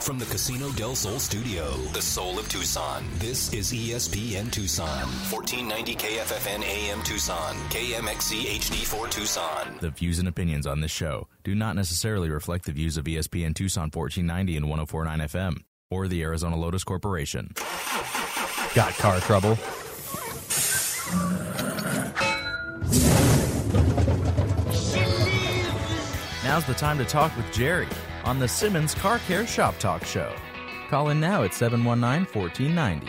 From the Casino del Sol studio, the soul of Tucson, this is ESPN Tucson. 1490 KFFN AM Tucson, KMXC HD4 Tucson. The views and opinions on this show do not necessarily reflect the views of ESPN Tucson 1490 and 1049 FM or the Arizona Lotus Corporation. Got car trouble? Now's the time to talk with Jerry on the Simmons Car Care Shop Talk Show. Call in now at 719 1490.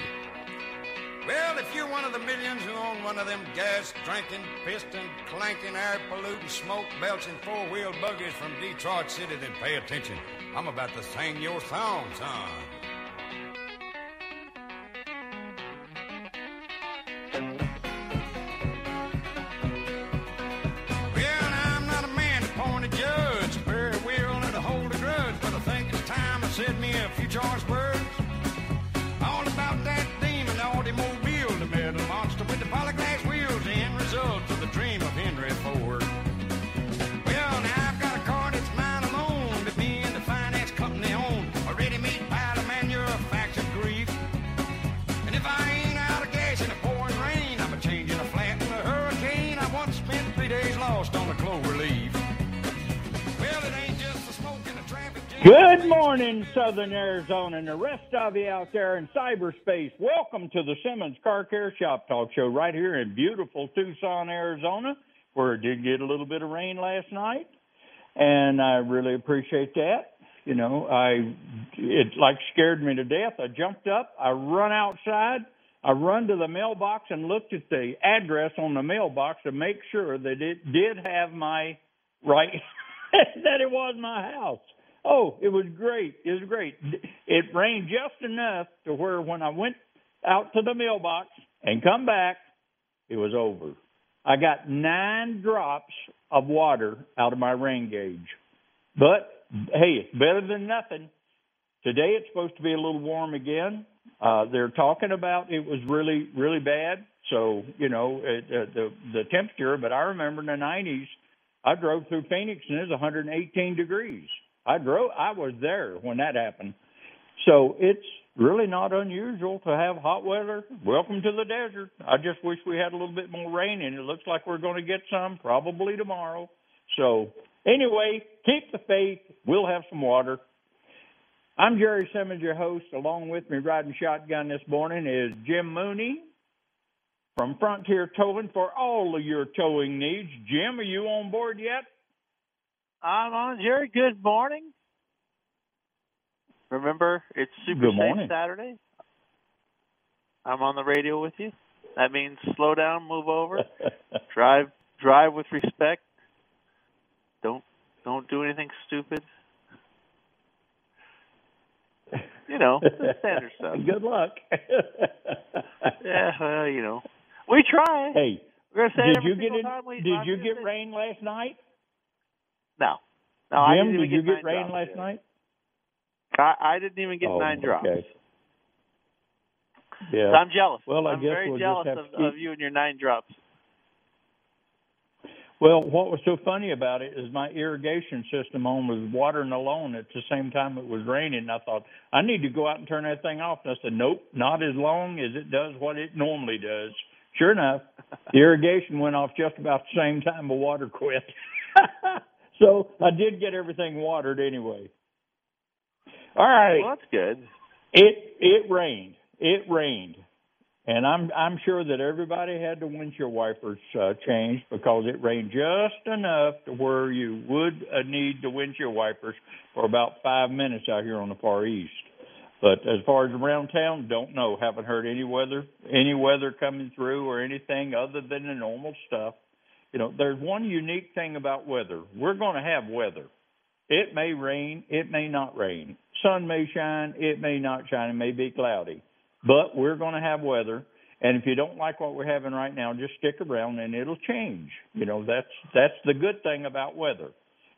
Well, if you're one of the millions who own one of them gas drinking, piston clanking, air polluting, smoke belching four wheel buggies from Detroit City, then pay attention. I'm about to sing your song, son. Good morning, Southern Arizona, and the rest of you out there in cyberspace. Welcome to the Simmons Car Care Shop Talk Show right here in beautiful Tucson, Arizona, where it did get a little bit of rain last night, and I really appreciate that. You know, I it like scared me to death. I jumped up, I run outside, I run to the mailbox and looked at the address on the mailbox to make sure that it did have my right that it was my house. Oh, it was great. It was great. It rained just enough to where when I went out to the mailbox and come back, it was over. I got nine drops of water out of my rain gauge. But hey, it's better than nothing. Today it's supposed to be a little warm again. Uh, they're talking about it was really, really bad. So you know it, uh, the the temperature. But I remember in the 90s, I drove through Phoenix and it was 118 degrees. I drove. I was there when that happened. So it's really not unusual to have hot weather. Welcome to the desert. I just wish we had a little bit more rain, and it looks like we're going to get some probably tomorrow. So anyway, keep the faith. We'll have some water. I'm Jerry Simmons, your host. Along with me riding shotgun this morning is Jim Mooney from Frontier Towing for all of your towing needs. Jim, are you on board yet? I'm on, Jerry. Good morning. Remember, it's Super Good Safe morning. Saturday. I'm on the radio with you. That means slow down, move over, drive, drive with respect. Don't, don't do anything stupid. You know, the standard stuff. Good luck. Yeah, well, you know, we try. Hey, We're gonna say did you get in, did you get rain last night? No, no. I Jim, didn't even did you get, rain last yet. night? I, I didn't even get Oh, nine drops. okay. So Yeah. I'm jealous. Well, I I'm guess very we'll just jealous of, keep- of you and your nine drops. Well, what was so funny about it is my irrigation system on was watering alone at the same time it was raining. I thought I need to go out and turn that thing off. And I said, nope, not as long as it does what it normally does. Sure enough, the irrigation went off just about the same time the water quit. so I did get everything watered anyway. All right. Well, that's good. It it rained. It rained, and I'm I'm sure that everybody had the windshield wipers uh, changed because it rained just enough to where you would uh, need the windshield wipers for about five minutes out here on the far east. But as far as around town, don't know. Haven't heard any weather any weather coming through or anything other than the normal stuff. You know, there's one unique thing about weather. We're going to have weather. It may rain, it may not rain. Sun may shine, it may not shine, it may be cloudy. But we're going to have weather. And if you don't like what we're having right now, just stick around and it'll change. You know, that's that's the good thing about weather.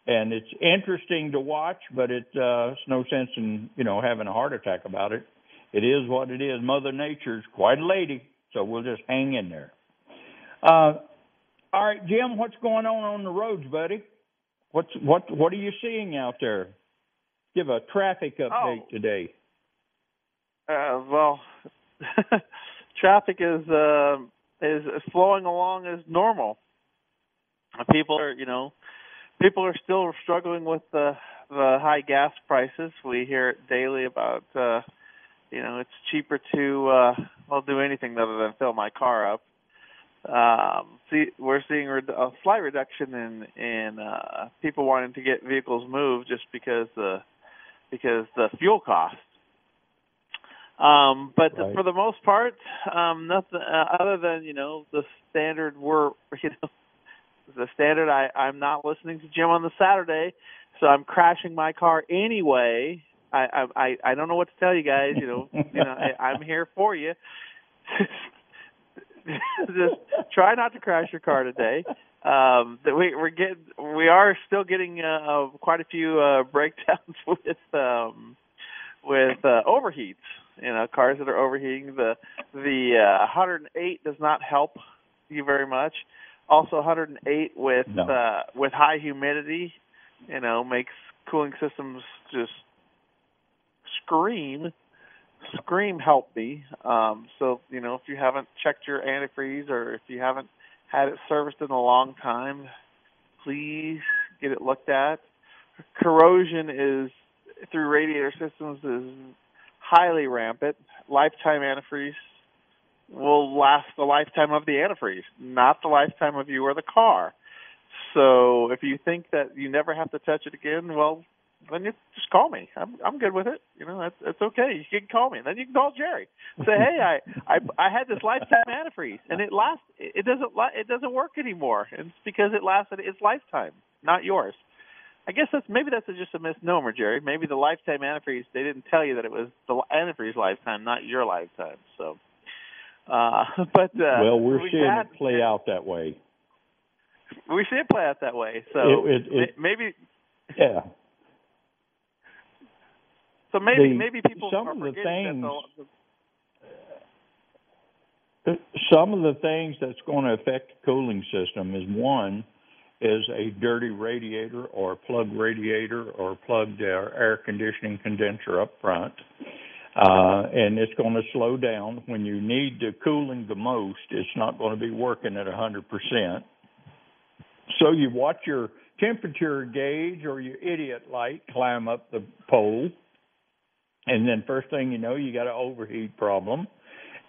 And it's interesting to watch, but it uh it's no sense in, you know, having a heart attack about it. It is what it is. Mother Nature's quite a lady, so we'll just hang in there. Uh all right, Jim, what's going on on the roads, buddy? What's what what are you seeing out there? give a traffic update Oh. today. Uh, well, traffic is uh, is flowing along as normal. People are, you know, people are still struggling with the the high gas prices. We hear it daily about, uh, you know, it's cheaper to uh, well do anything other than fill my car up. Um, see, we're seeing a slight reduction in in uh, people wanting to get vehicles moved just because the because the fuel cost. Um, but Right. for the most part, um, nothing uh, other than you know the standard. We're you know the standard. I I'm not listening to Jim on the Saturday, so I'm crashing my car anyway. I I I, I don't know what to tell you guys. You know you know I, I'm here for you. Just try not to crash your car today. Um, that we we're getting we are still getting uh, quite a few uh, breakdowns with um, with uh, overheats. You know, cars that are overheating. The the uh, 108 does not help you very much. Also, 108 with No. uh, with high humidity, you know, makes cooling systems just scream, scream help me. Um, so you know, if you haven't checked your antifreeze or if you haven't had it serviced in a long time, please get it looked at. Corrosion is through radiator systems is highly rampant. Lifetime antifreeze will last the lifetime of the antifreeze, not the lifetime of you or the car. So if you think that you never have to touch it again, well, then you just call me. I'm I'm good with it. You know, that's that's okay. You can call me. and Then you can call Jerry. Say, hey, I I I had this lifetime antifreeze, and it last it doesn't it doesn't work anymore. It's because it lasted its lifetime, not yours. I guess that's maybe that's just a misnomer, Jerry. Maybe the lifetime antifreeze they didn't tell you that it was the antifreeze lifetime, not your lifetime. So, uh, but uh, well, we're we seeing had- it play out that way. We see it play out that way. So It- it- it- maybe Yeah. So maybe the- maybe people some are of the things- the, Some of the things that's going to affect the cooling system is one is a dirty radiator or a plugged radiator or plugged air conditioning condenser up front. Uh, and it's going to slow down when you need the cooling the most. It's not going to be working at 100%. So you watch your temperature gauge or your idiot light climb up the pole. And then first thing you know, you got an overheat problem.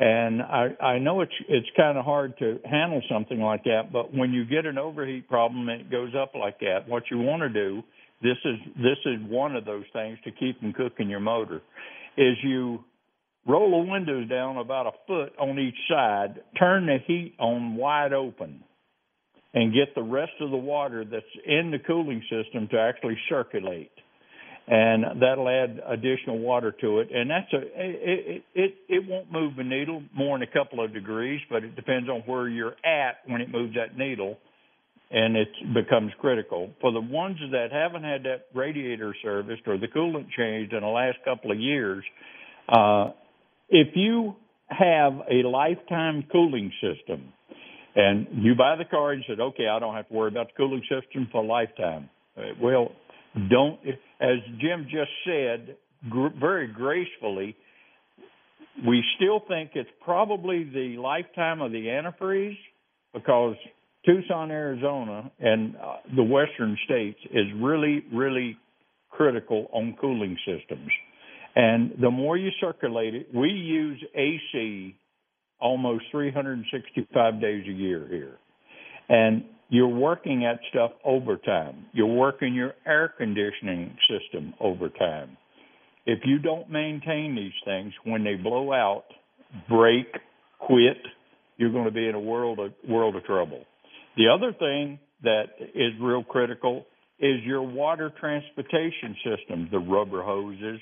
And I, I know it's it's kind of hard to handle something like that, but when you get an overheat problem and it goes up like that, what you want to do, this is this is one of those things to keep from cooking your motor, is you roll the windows down about a foot on each side, turn the heat on wide open, and get the rest of the water that's in the cooling system to actually circulate and that'll add additional water to it. And that's a it it it, won't move the needle more than a couple of degrees, but it depends on where you're at when it moves that needle, and it becomes critical for the ones that haven't had that radiator serviced or the coolant changed in the last couple of years. Uh, if you have a lifetime cooling system, and you buy the car and said, okay, I don't have to worry about the cooling system for a lifetime. Uh, Well, don't, as Jim just said, gr- very gracefully, we still think it's probably the lifetime of the antifreeze because Tucson, Arizona, and uh, the western states is really, really critical on cooling systems. And the more you circulate it, we use AC almost 365 days a year here. And you're working at stuff overtime. You're working your air conditioning system overtime. If you don't maintain these things, when they blow out, break, quit, you're going to be in a world of world of trouble. The other thing that is real critical is your water transportation system, the rubber hoses.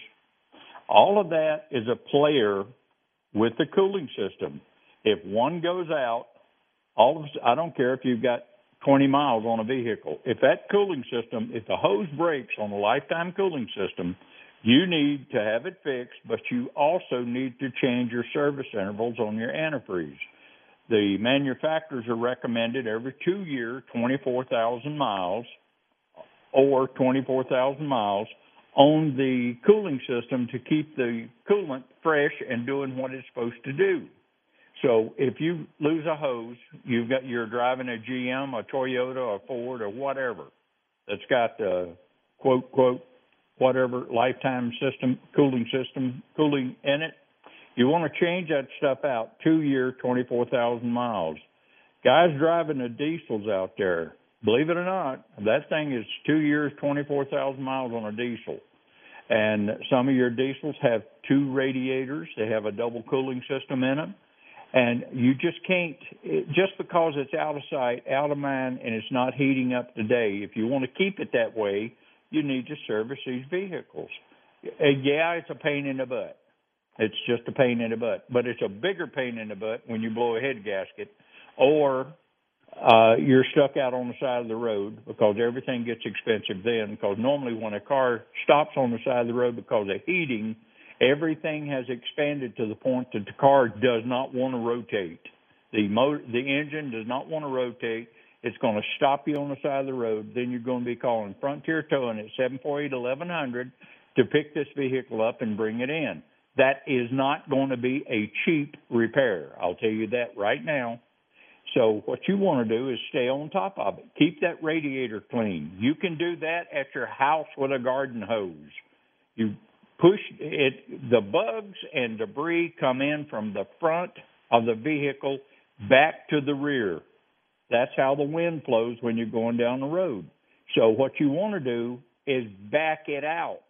All of that is a player with the cooling system. If one goes out, all of I don't care if you've got 20 miles on a vehicle. If that cooling system, if the hose breaks on a lifetime cooling system, you need to have it fixed, but you also need to change your service intervals on your antifreeze. The manufacturers are recommended every two year, 24,000 miles or 24,000 miles on the cooling system to keep the coolant fresh and doing what it's supposed to do. So if you lose a hose, you've got you're driving a GM, a Toyota, a Ford, or whatever that's got the quote quote whatever lifetime system cooling system cooling in it. You want to change that stuff out. Two year, twenty four thousand miles. Guys driving the diesels out there, believe it or not, that thing is two years, twenty four thousand miles on a diesel. And some of your diesels have two radiators. They have a double cooling system in them and you just can't just because it's out of sight out of mind and it's not heating up today if you want to keep it that way you need to service these vehicles. And yeah it's a pain in the butt. It's just a pain in the butt. But it's a bigger pain in the butt when you blow a head gasket or uh you're stuck out on the side of the road because everything gets expensive then because normally when a car stops on the side of the road because of heating Everything has expanded to the point that the car does not want to rotate. The motor, the engine does not want to rotate. It's going to stop you on the side of the road. Then you're going to be calling Frontier Towing at 748 1100 to pick this vehicle up and bring it in. That is not going to be a cheap repair. I'll tell you that right now. So what you want to do is stay on top of it. Keep that radiator clean. You can do that at your house with a garden hose. You push it the bugs and debris come in from the front of the vehicle back to the rear. That's how the wind flows when you're going down the road. So what you want to do is back it out.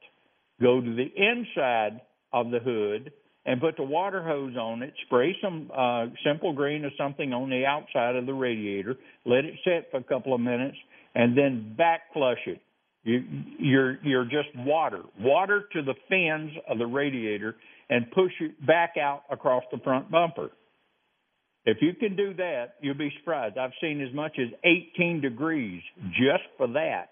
Go to the inside of the hood and put the water hose on it. Spray some uh simple green or something on the outside of the radiator. Let it sit for a couple of minutes and then back flush it you, you're you're just water, water to the fins of the radiator, and push it back out across the front bumper. If you can do that, you'll be surprised. I've seen as much as 18 degrees just for that.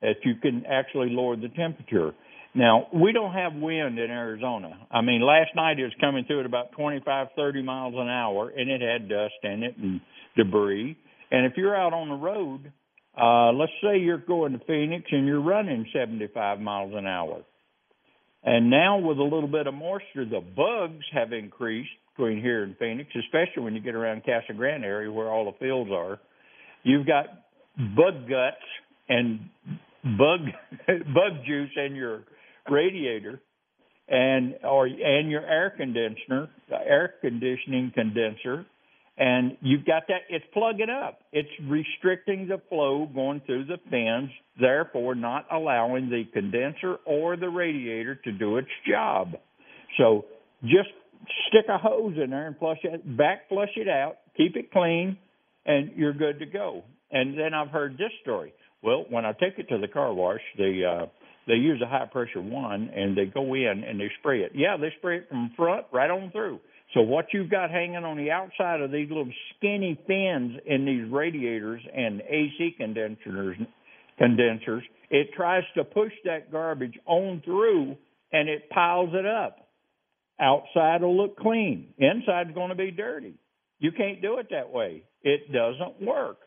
That you can actually lower the temperature. Now, we don't have wind in Arizona. I mean, last night it was coming through at about 25, 30 miles an hour, and it had dust in it and debris. And if you're out on the road, uh, let's say you're going to Phoenix and you're running 75 miles an hour. And now with a little bit of moisture, the bugs have increased between here and Phoenix, especially when you get around Casa Grande area where all the fields are. You've got bug guts and bug bug juice in your radiator and or and your air conditioner, the air conditioning condenser and you've got that it's plugging up. It's restricting the flow going through the fins therefore not allowing the condenser or the radiator to do its job. So just stick a hose in there and flush it back flush it out keep it clean and you're good to go. And then i've heard this story. Well when i take it to the car wash the uh they use a high pressure one and they go in and they spray it. Yeah they spray it from front right on through so what you've got hanging on the outside of these little skinny fins in these radiators and AC condensers, condensers, it tries to push that garbage on through and it piles it up. Outside will look clean. Inside's going to be dirty. You can't do it that way. It doesn't work.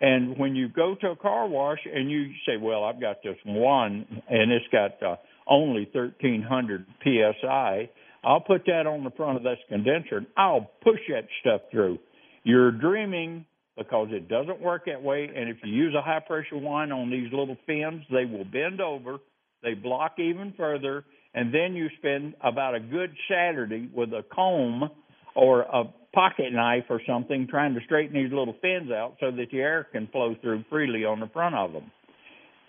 And when you go to a car wash and you say, "Well, I've got this one, and it's got uh, only 1,300 psi," I'll put that on the front of this condenser and I'll push that stuff through. You're dreaming because it doesn't work that way. And if you use a high pressure one on these little fins, they will bend over, they block even further, and then you spend about a good Saturday with a comb or a pocket knife or something trying to straighten these little fins out so that the air can flow through freely on the front of them.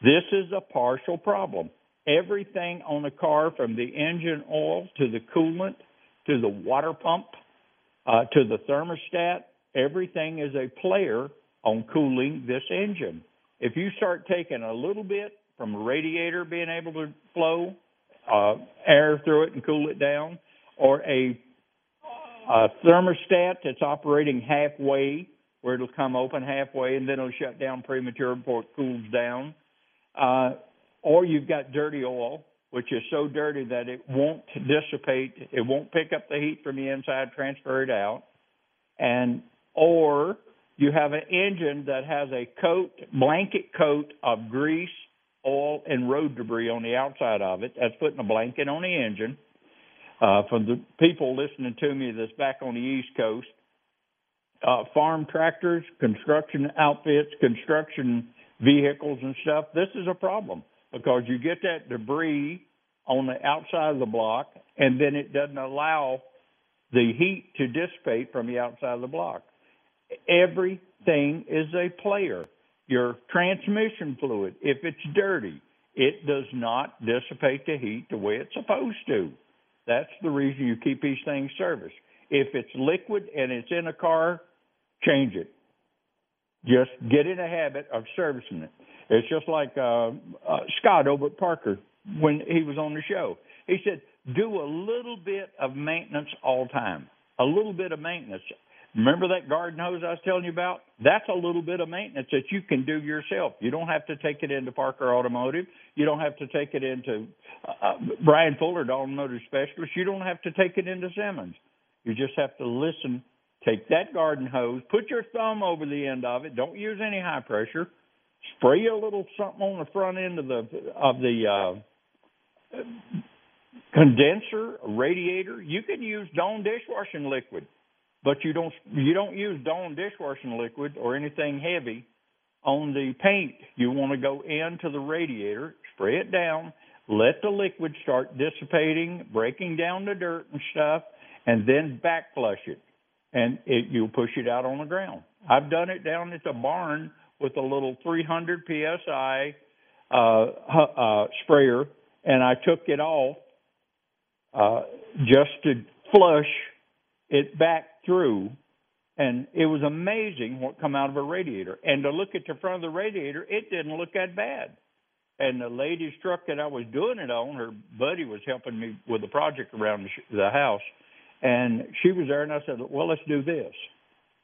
This is a partial problem everything on the car from the engine oil to the coolant to the water pump uh, to the thermostat, everything is a player on cooling this engine. If you start taking a little bit from a radiator being able to flow uh, air through it and cool it down, or a, a thermostat that's operating halfway, where it'll come open halfway and then it'll shut down premature before it cools down. Uh, or you've got dirty oil, which is so dirty that it won't dissipate, it won't pick up the heat from the inside, transfer it out, and or you have an engine that has a coat, blanket coat of grease oil and road debris on the outside of it. That's putting a blanket on the engine. Uh, for the people listening to me that's back on the East Coast, uh, farm tractors, construction outfits, construction vehicles and stuff, this is a problem because you get that debris on the outside of the block and then it doesn't allow the heat to dissipate from the outside of the block. Everything is a player. Your transmission fluid, if it's dirty, it does not dissipate the heat the way it's supposed to. That's the reason you keep these things serviced. If it's liquid and it's in a car, change it. Just get in a habit of servicing it. It's just like uh, uh, Scott over at Parker when he was on the show. He said, do a little bit of maintenance all time. A little bit of maintenance. Remember that garden hose I was telling you about? That's a little bit of maintenance that you can do yourself. You don't have to take it into Parker Automotive. You don't have to take it into uh, Brian Fuller, Automotive Specialist. You don't have to take it into Simmons. You just have to listen. Take that garden hose, put your thumb over the end of it. Don't use any high pressure. Spray a little something on the front end of the of the uh, condenser, radiator. You can use Dawn dishwashing liquid but you don't you don't use Dawn dishwashing liquid or anything heavy on the paint. You want to go into the radiator, spray it down, let the liquid start dissipating, breaking down the dirt and stuff, and then back flush it, and it, you'll push it out on the ground. I've done it down at the barn with a little 300 psi uh, uh, sprayer, and I took it off uh, just to flush it back through and it was amazing what come out of a radiator. And to look at the front of the radiator, it didn't look that bad. And the lady's truck that I was doing it on, her buddy was helping me with the project around the house, and she was there, and I said, "Well, let's do this."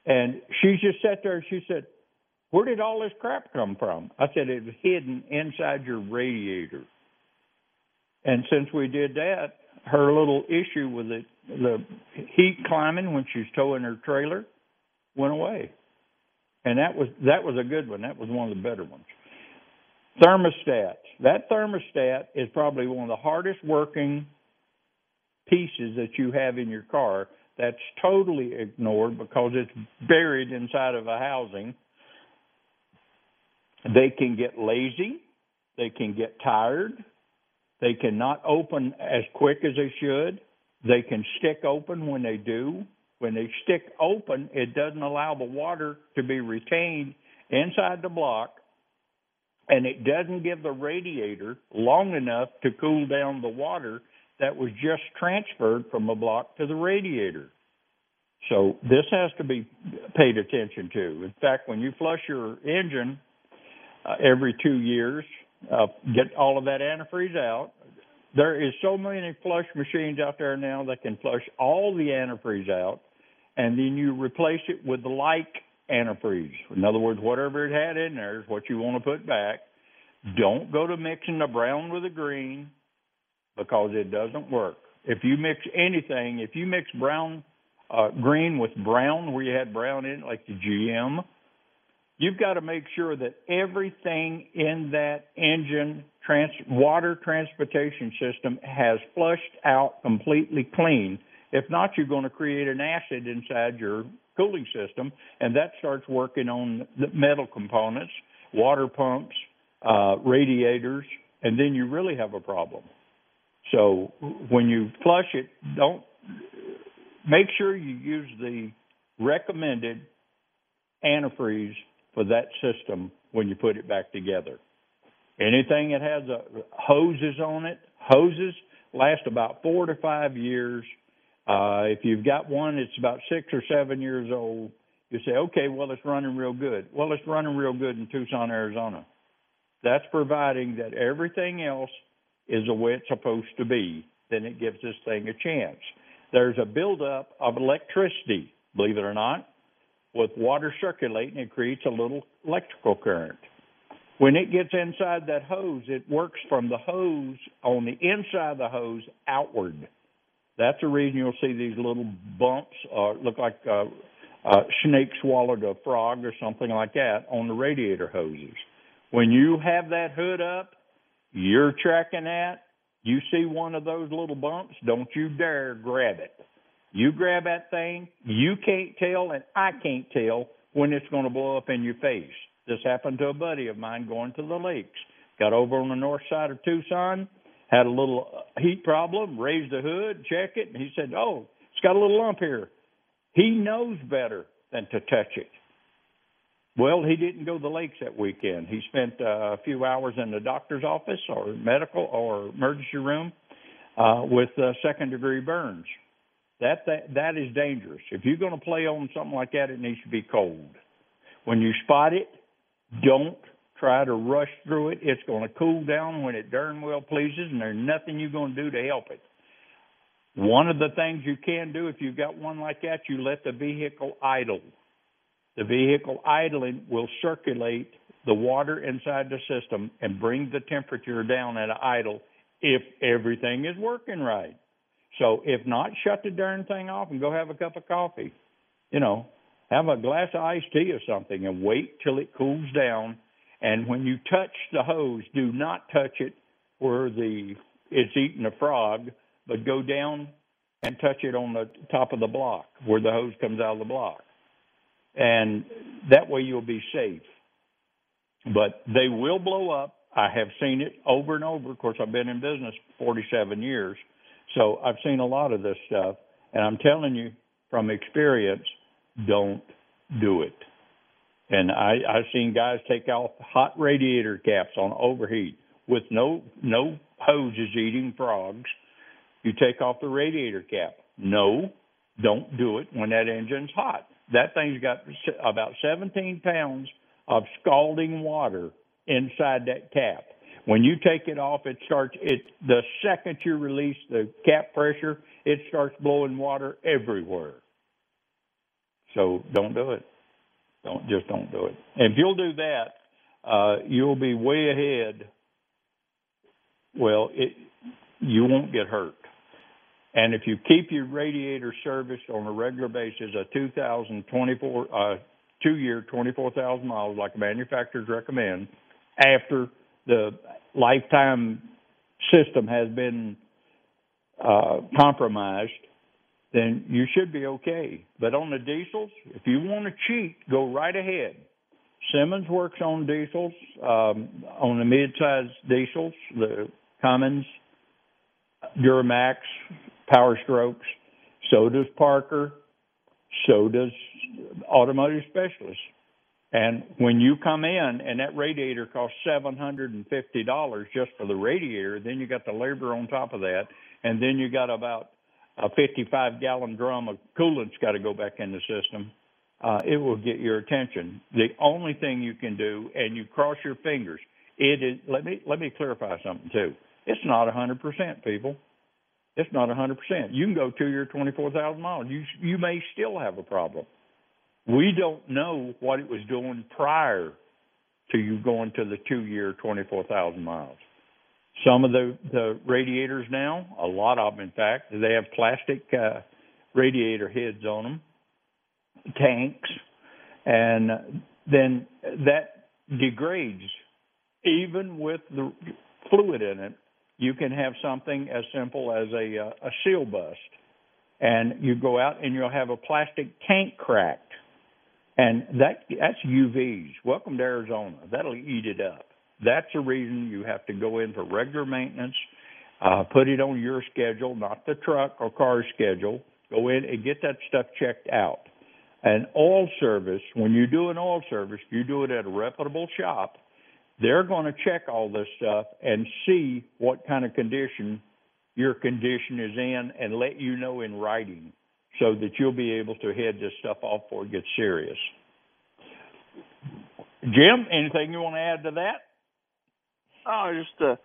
And she just sat there and she said, "Where did all this crap come from?" I said, "It was hidden inside your radiator." And since we did that, her little issue with the the heat climbing when she's towing her trailer went away, and that was that was a good one. That was one of the better ones. Thermostat. That thermostat is probably one of the hardest working pieces that you have in your car. That's totally ignored because it's buried inside of a housing. They can get lazy. They can get tired. They cannot open as quick as they should. They can stick open when they do. When they stick open, it doesn't allow the water to be retained inside the block, and it doesn't give the radiator long enough to cool down the water that was just transferred from a block to the radiator. So this has to be paid attention to. In fact, when you flush your engine uh, every two years, uh, get all of that antifreeze out. There is so many flush machines out there now that can flush all the antifreeze out, and then you replace it with the like antifreeze. In other words, whatever it had in there is what you want to put back. Don't go to mixing the brown with the green because it doesn't work. If you mix anything, if you mix brown, uh, green with brown where you had brown in it, like the GM, you've got to make sure that everything in that engine trans- water transportation system has flushed out completely clean. If not, you're going to create an acid inside your cooling system, and that starts working on the metal components, water pumps, uh, radiators, and then you really have a problem. So when you flush it, don't make sure you use the recommended antifreeze for that system when you put it back together. Anything that has a, hoses on it, hoses last about four to five years. Uh, if you've got one that's about six or seven years old, you say, okay, well, it's running real good. Well, it's running real good in Tucson, Arizona. That's providing that everything else is the way it's supposed to be. Then it gives this thing a chance. There's a buildup of electricity, believe it or not, with water circulating, it creates a little electrical current. When it gets inside that hose, it works from the hose on the inside of the hose outward. That's the reason you'll see these little bumps, uh, look like uh, a snake swallowed a frog or something like that on the radiator hoses. When you have that hood up, you're tracking that, you see one of those little bumps, don't you dare grab it. You grab that thing, you can't tell, and I can't tell when it's going to blow up in your face. This happened to a buddy of mine going to the lakes. Got over on the north side of Tucson, had a little heat problem, raised the hood, check it, and he said, "Oh, it's got a little lump here." He knows better than to touch it. Well, he didn't go to the lakes that weekend. He spent uh, a few hours in the doctor's office or medical or emergency room uh, with uh, second degree burns. That, that that is dangerous. If you're going to play on something like that, it needs to be cold. When you spot it, don't try to rush through it. It's going to cool down when it darn well pleases, and there's nothing you're going to do to help it. One of the things you can do if you've got one like that, you let the vehicle idle. The vehicle idling will circulate the water inside the system and bring the temperature down at idle if everything is working right. So if not, shut the darn thing off and go have a cup of coffee. You know, have a glass of iced tea or something and wait till it cools down. And when you touch the hose, do not touch it where the it's eating a frog, but go down and touch it on the top of the block where the hose comes out of the block. And that way you'll be safe. But they will blow up. I have seen it over and over. Of course, I've been in business 47 years so I've seen a lot of this stuff, and I'm telling you from experience, don't do it. And I, I've seen guys take off hot radiator caps on overheat with no no hoses eating frogs. You take off the radiator cap. No, don't do it when that engine's hot. That thing's got about 17 pounds of scalding water inside that cap. When you take it off, it starts it the second you release the cap pressure, it starts blowing water everywhere. So don't do it. Don't just don't do it. And if you'll do that, uh, you'll be way ahead. Well, it you won't get hurt. And if you keep your radiator serviced on a regular basis, a 2024 uh, two year 24,000 miles, like manufacturers recommend, after the lifetime system has been uh, compromised, then you should be okay. But on the diesels, if you want to cheat, go right ahead. Simmons works on diesels, um, on the mid-size diesels, the Cummins, Duramax, Power Strokes. So does Parker. So does Automotive Specialists. And when you come in and that radiator costs seven hundred and fifty dollars just for the radiator, then you got the labor on top of that, and then you got about a fifty-five gallon drum of coolant's got to go back in the system. Uh, it will get your attention. The only thing you can do, and you cross your fingers, it is. Let me let me clarify something too. It's not a hundred percent, people. It's not a hundred percent. You can go two year, twenty-four thousand miles. You you may still have a problem. We don't know what it was doing prior to you going to the two year, 24,000 miles. Some of the, the radiators now, a lot of them, in fact, they have plastic uh, radiator heads on them, tanks, and then that degrades. Even with the fluid in it, you can have something as simple as a, uh, a seal bust. And you go out and you'll have a plastic tank cracked and that that's UVs. Welcome to Arizona. That'll eat it up. That's the reason you have to go in for regular maintenance. Uh, put it on your schedule, not the truck or car schedule. Go in and get that stuff checked out. An oil service, when you do an oil service, you do it at a reputable shop. They're going to check all this stuff and see what kind of condition your condition is in and let you know in writing so that you'll be able to head this stuff off before it gets serious. Jim, anything you want to add to that? Oh, just uh,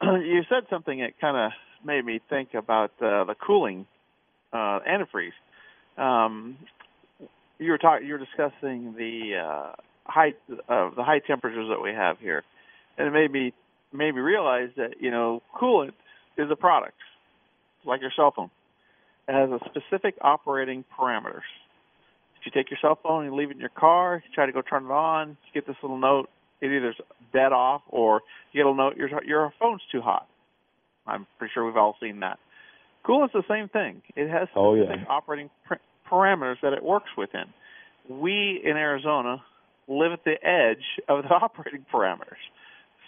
you said something that kind of made me think about uh, the cooling uh, antifreeze. Um, you were talking, you were discussing the uh, high uh, the high temperatures that we have here, and it made me made me realize that you know coolant is a product, like your cell phone. It has a specific operating parameters. If you take your cell phone and leave it in your car, you try to go turn it on, you get this little note, it either's dead off or you get a note your your phone's too hot. I'm pretty sure we've all seen that. Coolant's the same thing. It has Oh, yeah. specific operating pr- parameters that it works within. We in Arizona live at the edge of the operating parameters.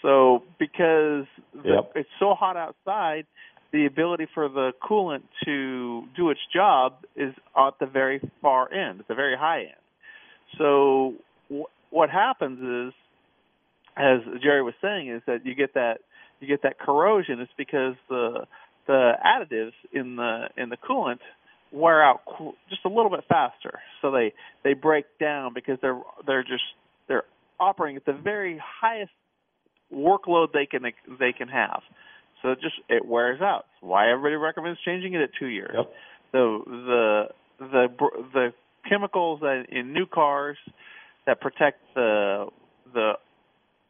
So because the, Yep. it's so hot outside, the ability for the coolant to do its job is at the very far end, at the very high end. So what happens is, as Jerry was saying, is that you get that you get that corrosion. It's because the the additives in the in the coolant wear out qu- just a little bit faster, so they they break down because they're they're just they're operating at the very highest workload they can they can have. So it just it wears out. Why everybody recommends changing it at two years. Yep. The the the the chemicals that in new cars that protect the the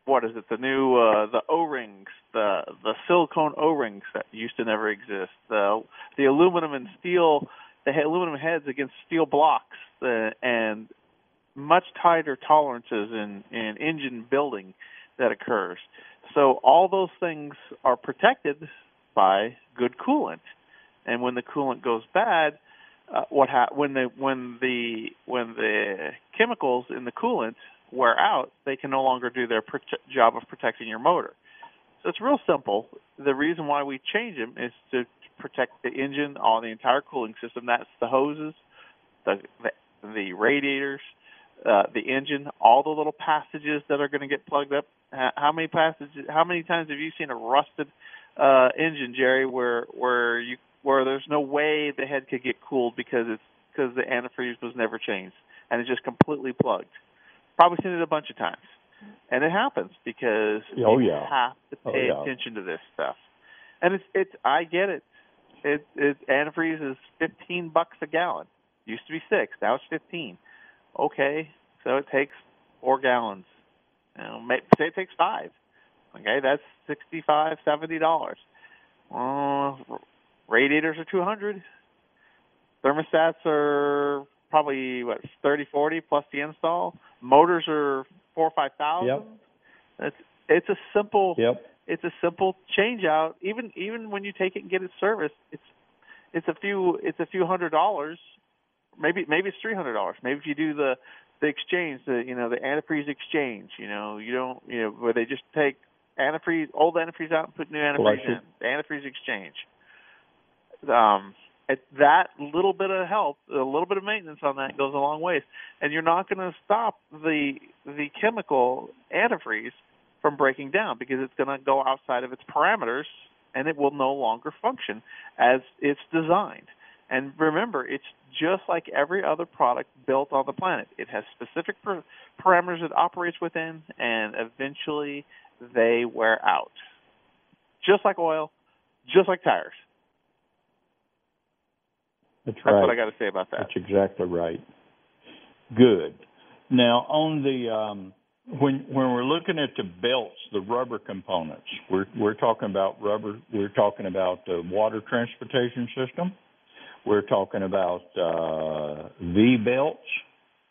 what is it the new uh the o-rings the the silicone o-rings that used to never exist the the aluminum and steel the aluminum heads against steel blocks uh, and much tighter tolerances in in engine building that occurs so all those things are protected by good coolant and when the coolant goes bad uh, what ha- when the when the when the chemicals in the coolant wear out, they can no longer do their prote- job of protecting your motor. So it's real simple. The reason why we change them is to protect the engine, all the entire cooling system. That's the hoses, the the, the radiators, uh, the engine, all the little passages that are going to get plugged up. H- How many passages? How many times have you seen a rusted uh, engine, Jerry, where where you where there's no way the head could get cooled because it's because the antifreeze was never changed and it's just completely plugged. Probably seen it a bunch of times, and it happens because Oh, you yeah. have to Oh, pay yeah. attention to this stuff. And it's it's I get it. It it antifreeze is fifteen bucks a gallon. Used to be six, now it's fifteen. Okay, so it takes four gallons. You know, say it takes five. Okay, that's sixty five, seventy dollars. Uh, radiators are two hundred. Thermostats are probably what thirty, forty plus the install. Motors are four or five thousand. Yep. It's it's a simple Yep. it's a simple change out. Even even when you take it and get it serviced, it's it's a few it's a few hundred dollars. Maybe maybe it's three hundred dollars. Maybe if you do the the exchange, the you know the antifreeze exchange. You know you don't you know where they just take antifreeze old antifreeze out and put new antifreeze Flush in. The antifreeze exchange. Um, it, that little bit of help, a little bit of maintenance on that goes a long ways, and you're not going to stop the the chemical antifreeze from breaking down because it's going to go outside of its parameters and it will no longer function as it's designed. And remember, it's just like every other product built on the planet. It has specific per- parameters it operates within, and eventually they wear out. Just like oil, just like tires. That's That's right. what I got to say about that. That's exactly right. Good. Now on the um, when when we're looking at the belts, the rubber components, we're we're talking about rubber. We're talking about the water transportation system. We're talking about uh, V belts.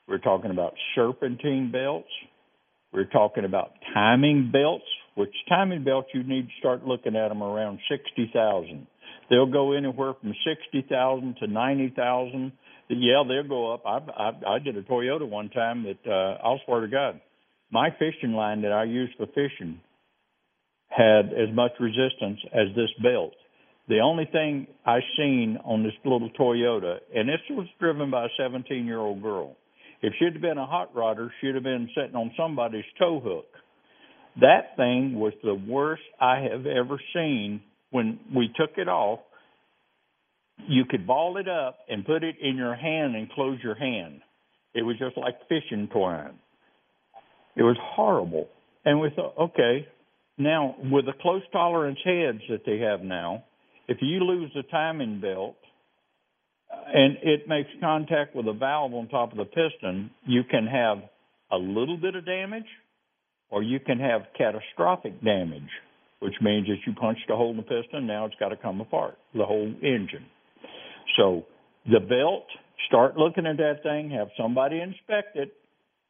We're talking about serpentine belts. We're talking about timing belts, which timing belts you need to start looking at them around sixty thousand. They'll go anywhere from sixty thousand to ninety thousand. Yeah, they'll go up. I, I I did a Toyota one time that uh, I'll swear to God, my fishing line that I use for fishing had as much resistance as this belt. The only thing I seen on this little Toyota, and this was driven by a 17 year old girl. If she'd have been a hot rodder, she'd have been sitting on somebody's tow hook. That thing was the worst I have ever seen. When we took it off, you could ball it up and put it in your hand and close your hand. It was just like fishing twine. It was horrible. And we thought, okay, now with the close tolerance heads that they have now, if you lose the timing belt and it makes contact with a valve on top of the piston, you can have a little bit of damage or you can have catastrophic damage, which means that you punched a hole in the piston, now it's got to come apart, the whole engine. So the belt, start looking at that thing, have somebody inspect it,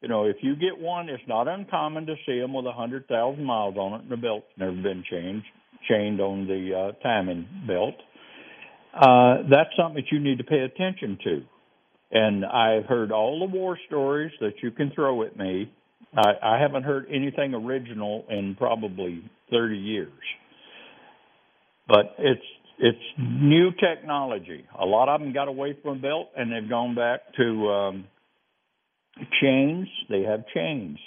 You know, if you get one, it's not uncommon to see them with a hundred thousand miles on it, and the belt's never been changed, chained on the uh, timing belt. Uh, that's something that you need to pay attention to. And I've heard all the war stories that you can throw at me. I, I haven't heard anything original in probably 30 years. But it's it's new technology. A lot of them got away from belt and they've gone back to um, chains. They have chains.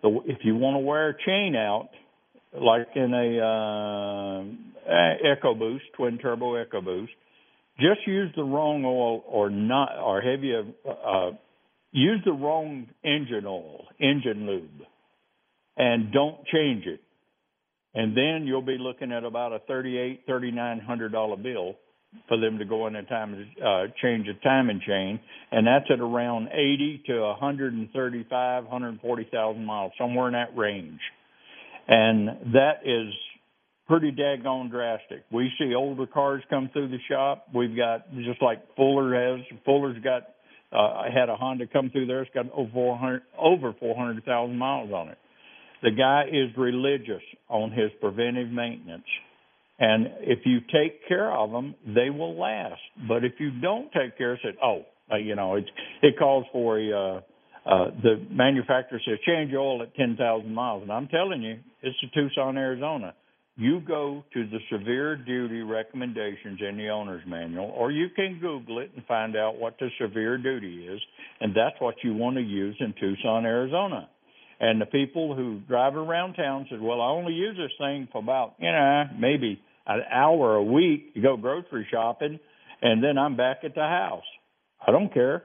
So if you want to wear a chain out, like in a uh, EcoBoost, twin turbo EcoBoost, just use the wrong oil or not or heavy uh, use the wrong engine oil, engine lube, and don't change it. And then you'll be looking at about a thirty-eight, thirty-nine hundred dollar bill for them to go in and time uh, change a timing chain, and that's at around eighty to one hundred and thirty-five, hundred forty thousand miles, somewhere in that range. And that is pretty daggone drastic. We see older cars come through the shop. We've got just like Fuller has. Fuller's got. Uh, had a Honda come through there. It's got over 400 over 400,000 miles on it. The guy is religious on his preventive maintenance. And if you take care of them, they will last. But if you don't take care, say, oh, uh, you know, it's it calls for a uh, uh, the manufacturer says change oil at 10,000 miles, and I'm telling you, it's a Tucson, Arizona you go to the severe duty recommendations in the owner's manual, or you can Google it and find out what the severe duty is, and that's what you want to use in Tucson, Arizona. And the people who drive around town said, "Well, I only use this thing for about you know maybe an hour a week to go grocery shopping, and then I'm back at the house." I don't care.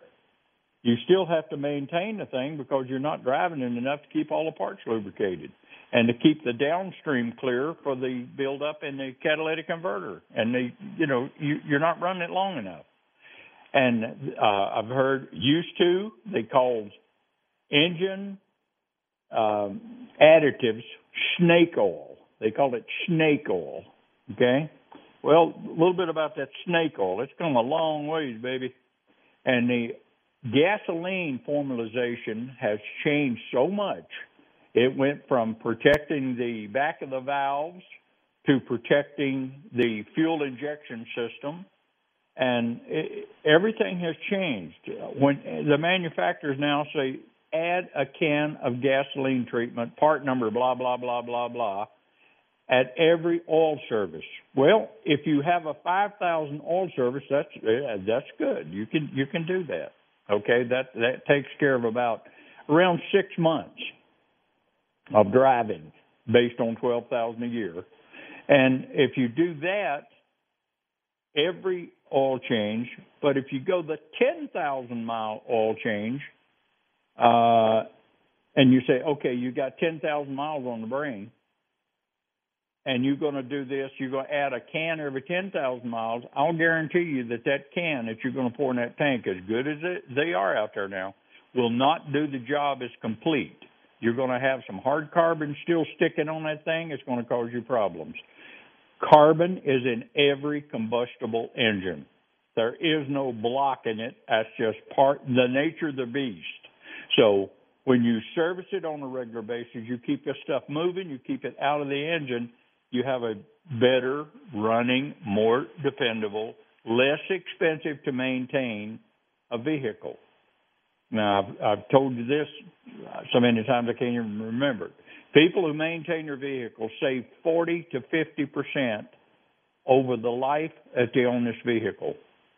You still have to maintain the thing because you're not driving it enough to keep all the parts lubricated and to keep the downstream clear for the buildup in the catalytic converter. And the you know you, you're not running it long enough. And uh, I've heard used to they called engine um, additives snake oil. They called it snake oil. Okay. Well, a little bit about that snake oil. It's come a long ways, baby. And the gasoline formalization has changed so much it went from protecting the back of the valves to protecting the fuel injection system, and it, everything has changed. When the manufacturers now say add a can of gasoline treatment, part number blah blah blah blah blah, at every oil service. Well, if you have a 5,000 oil service, that's that's good. You can you can do that. Okay, that that takes care of about around six months of driving based on 12,000 a year. And if you do that, every oil change, but if you go the 10,000 mile oil change, uh, and you say, okay, you got 10,000 miles on the brain, and you're going to do this, you're going to add a can every 10,000 miles, I'll guarantee you that that can that you're going to pour in that tank, as good as it, they are out there now, will not do the job as complete. You're going to have some hard carbon still sticking on that thing. It's going to cause you problems. Carbon is in every combustible engine. There is no blocking it. That's just part the nature of the beast. So when you service it on a regular basis, you keep your stuff moving, you keep it out of the engine, you have a better running, more dependable, less expensive to maintain a vehicle. Now, I've, I've told you this so many times I can't even remember. People who maintain their vehicles save 40 to 50 percent over the life that they own this vehicle.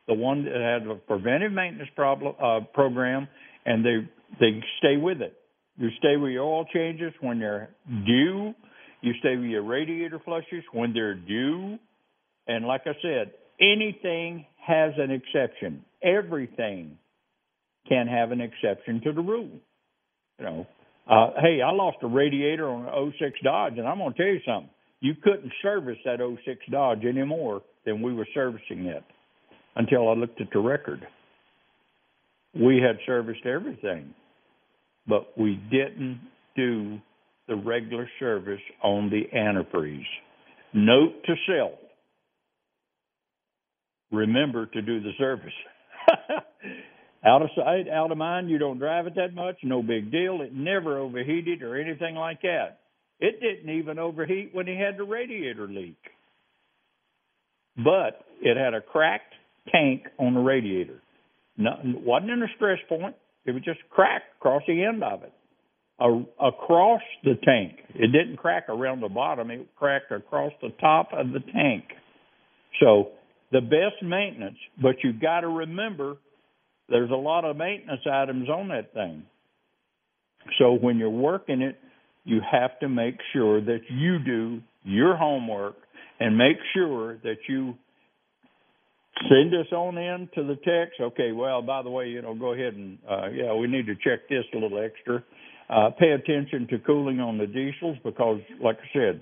The one that has a preventive maintenance problem uh, program, and they they stay with it. You stay with your oil changes when they're due. You stay with your radiator flushes when they're due. And like I said, anything has an exception. Everything can have an exception to the rule. You know, uh, hey, I lost a radiator on an 06 Dodge, and I'm going to tell you something. You couldn't service that 06 Dodge any more than we were servicing it until I looked at the record. We had serviced everything, but we didn't do the regular service on the antifreeze. Note to self remember to do the service. Out of sight, out of mind. You don't drive it that much. No big deal. It never overheated or anything like that. It didn't even overheat when he had the radiator leak. But it had a cracked tank on the radiator. No, wasn't in a stress point. It was just cracked across the end of it, across the tank. It didn't crack around the bottom. It cracked across the top of the tank. So the best maintenance, but you've got to remember there's a lot of maintenance items on that thing. So when you're working it, you have to make sure that you do your homework and make sure that you send us on in to the techs. Okay, well, by the way, you know, go ahead and uh, yeah, we need to check this a little extra. Uh, pay attention to cooling on the diesels because, like I said,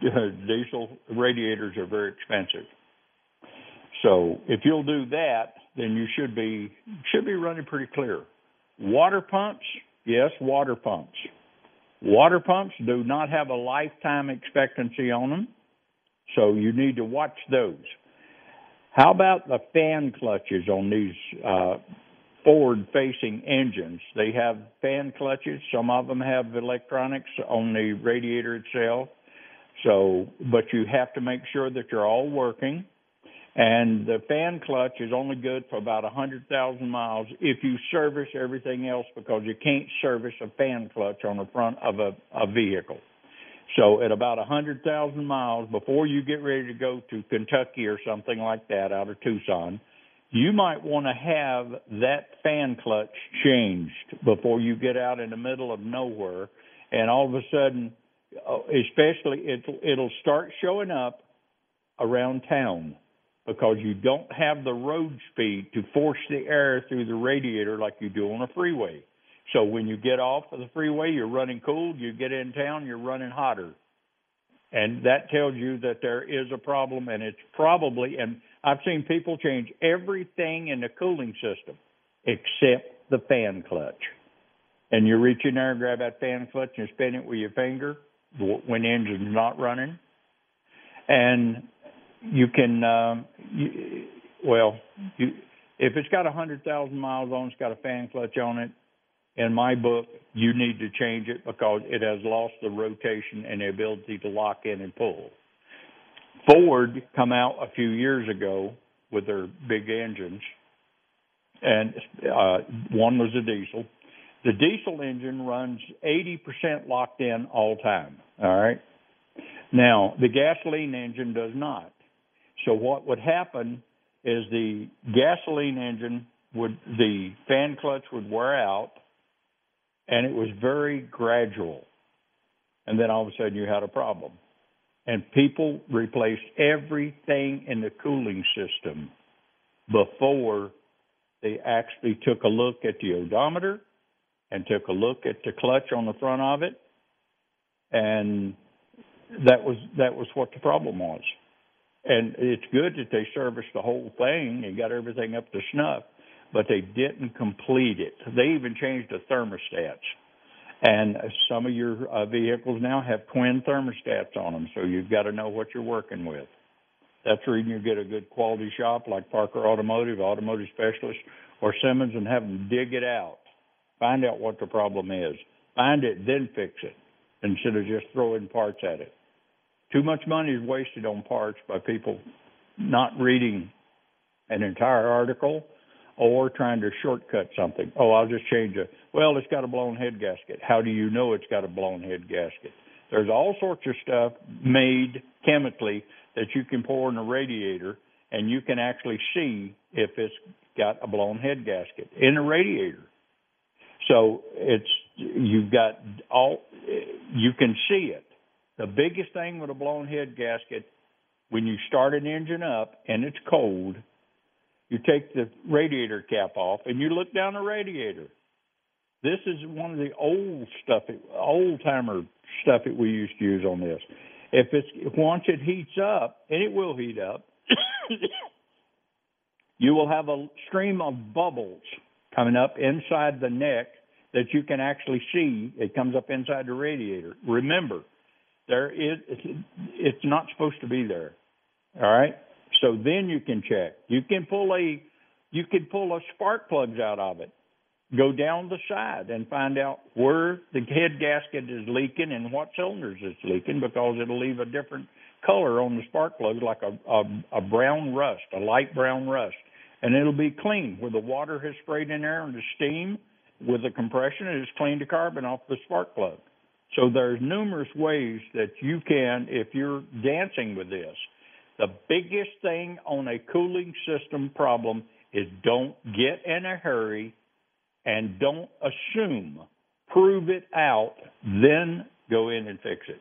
diesel radiators are very expensive. So if you'll do that, then you should be should be running pretty clear. Water pumps, yes, water pumps. Water pumps do not have a lifetime expectancy on them, so you need to watch those. How about the fan clutches on these uh, forward facing engines? They have fan clutches. Some of them have electronics on the radiator itself. So, but you have to make sure that you're all working. And the fan clutch is only good for about 100,000 miles if you service everything else because you can't service a fan clutch on the front of a, a vehicle. So at about 100,000 miles before you get ready to go to Kentucky or something like that out of Tucson, you might want to have that fan clutch changed before you get out in the middle of nowhere and all of a sudden uh, especially it it'll start showing up around town because you don't have the road speed to force the air through the radiator like you do on a freeway. So when you get off of the freeway, you're running cool. You get in town, you're running hotter. And that tells you that there is a problem, and it's probably, and I've seen people change everything in the cooling system except the fan clutch. And you reach in there and grab that fan clutch and spin it with your finger when the engine's not running. And you can, uh, you, well, you, if it's got a hundred thousand miles on, it's got a fan clutch on it. In my book, you need to change it because it has lost the rotation and the ability to lock in and pull. Ford come out a few years ago with their big engines, and uh, one was a diesel. The diesel engine runs 80% locked in all time. All right. Now the gasoline engine does not. So what would happen is the gasoline engine would the fan clutch would wear out and it was very gradual. And then all of a sudden you had a problem. And people replaced everything in the cooling system before they actually took a look at the odometer and took a look at the clutch on the front of it and that was that was what the problem was and it's good that they serviced the whole thing and got everything up to snuff, but they didn't complete it. They even changed the thermostats. And some of your uh, vehicles now have twin thermostats on them, so you've got to know what you're working with. That's the reason you get a good quality shop like Parker Automotive, Automotive Specialist, or Simmons and have them dig it out. Find out what the problem is. Find it, then fix it, instead of just throwing parts at it. Too much money is wasted on parts by people not reading an entire article or trying to shortcut something. Oh, I'll just change it. Well, it's got a blown head gasket. How do you know it's got a blown head gasket? There's all sorts of stuff made chemically that you can pour in a radiator and you can actually see if it's got a blown head gasket in a radiator. So it's you've got all you can see it. The biggest thing with a blown head gasket, when you start an engine up and it's cold, you take the radiator cap off and you look down the radiator. This is one of the old stuff, old timer stuff that we used to use on this. If it's once it heats up, and it will heat up, you will have a stream of bubbles coming up inside the neck that you can actually see. It comes up inside the radiator. Remember, there is it's not supposed to be there. All right. So then you can check. You can pull a You can pull a spark plugs out of it, go down the side and find out where the head gasket is leaking and what cylinders it's leaking because it'll leave a different color on the spark plug, like a, a, a brown rust, a light brown rust. And it'll be clean where the water has sprayed in there and the steam with the compression has cleaned the carbon off the spark plug. So there's numerous ways that you can, if you're dancing with this. The biggest thing on a cooling system problem is don't get in a hurry and don't assume. Prove it out, then go in and fix it.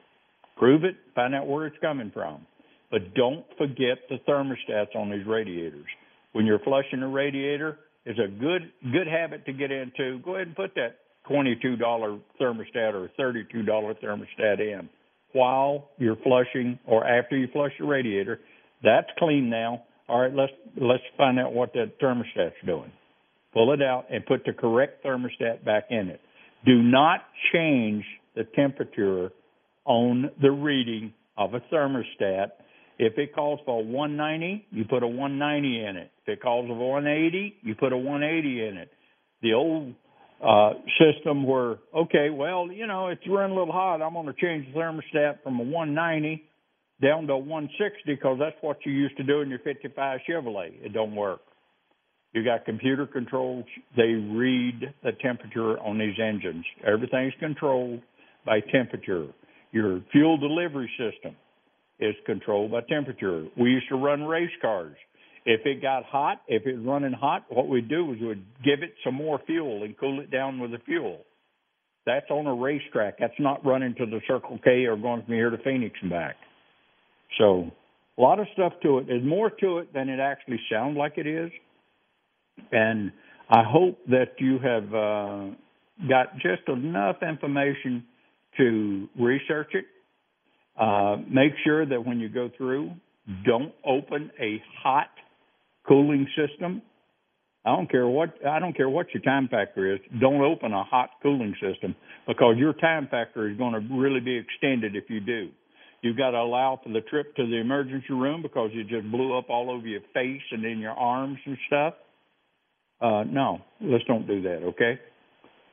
Prove it, find out where it's coming from. But don't forget the thermostats on these radiators. When you're flushing a radiator, it's a good good habit to get into. Go ahead and put that $22 thermostat or $32 thermostat in while you're flushing or after you flush your radiator. That's clean now. All right, let's let's find out what that thermostat's doing. Pull it out and put the correct thermostat back in it. Do not change the temperature on the reading of a thermostat. If it calls for a 190, you put a 190 in it. If it calls for 180, you put a 180 in it. The old uh, system where, okay, well, you know, it's running a little hot. I'm going to change the thermostat from a 190 down to a 160 because that's what you used to do in your 55 Chevrolet. It don't work. You got computer controls. They read the temperature on these engines. Everything's controlled by temperature. Your fuel delivery system is controlled by temperature. We used to run race cars. If it got hot, if it was running hot, what we'd do is we'd give it some more fuel and cool it down with the fuel. That's on a racetrack. That's not running to the Circle K or going from here to Phoenix and back. So a lot of stuff to it. There's more to it than it actually sounds like it is. And I hope that you have uh, got just enough information to research it. Uh, make sure that when you go through, don't open a hot cooling system. I don't care what I don't care what your time factor is. Don't open a hot cooling system because your time factor is going to really be extended if you do. You've got to allow for the trip to the emergency room because you just blew up all over your face and in your arms and stuff. Uh, no, let's don't do that, okay?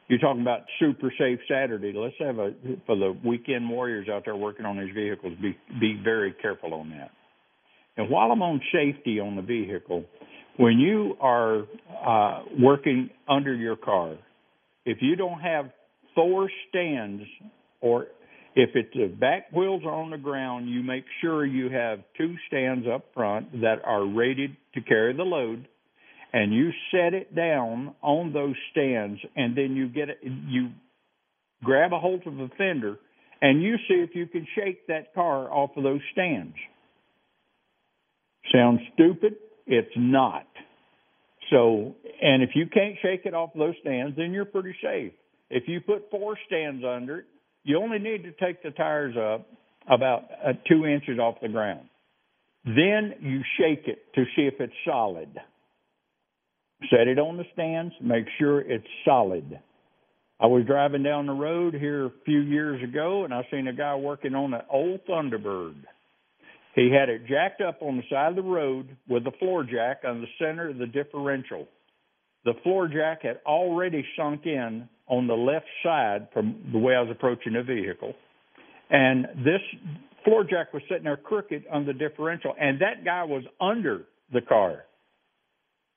You're talking about super safe Saturday. Let's have a for the weekend warriors out there working on these vehicles. Be be very careful on that. And while I'm on safety on the vehicle, when you are uh, working under your car, if you don't have four stands or if it's the back wheels are on the ground, you make sure you have two stands up front that are rated to carry the load, and you set it down on those stands, and then you get it, you grab a hold of the fender, and you see if you can shake that car off of those stands. Sounds stupid? It's not. So, and if you can't shake it off those stands, then you're pretty safe. If you put four stands under it, you only need to take the tires up about uh, two inches off the ground. Then you shake it to see if it's solid. Set it on the stands, make sure it's solid. I was driving down the road here a few years ago and I seen a guy working on an old Thunderbird. He had it jacked up on the side of the road with the floor jack on the center of the differential. The floor jack had already sunk in on the left side from the way I was approaching the vehicle. And this floor jack was sitting there crooked on the differential, and that guy was under the car.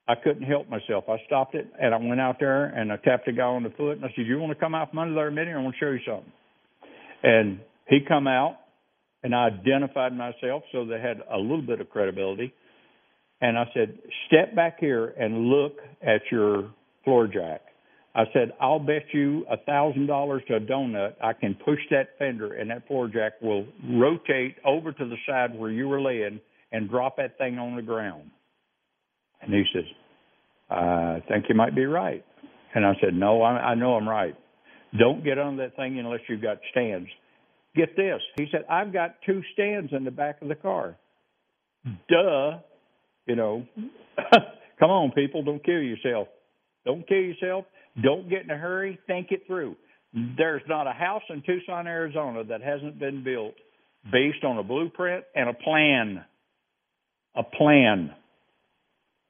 I couldn't help myself. I stopped it and I went out there and I tapped the guy on the foot and I said, "You want to come out from under there a minute? I want to show you something." And he come out and I identified myself so they had a little bit of credibility. And I said, "Step back here and look at your floor jack." I said, I'll bet you a thousand dollars to a donut I can push that fender and that floor jack will rotate over to the side where you were laying and drop that thing on the ground. And he says, I think you might be right. And I said, No, I, I know I'm right. Don't get on that thing unless you've got stands. Get this. He said, I've got two stands in the back of the car. Duh. You know, come on, people, don't kill yourself. Don't kill yourself. Don't get in a hurry. Think it through. There's not a house in Tucson, Arizona that hasn't been built based on a blueprint and a plan. A plan.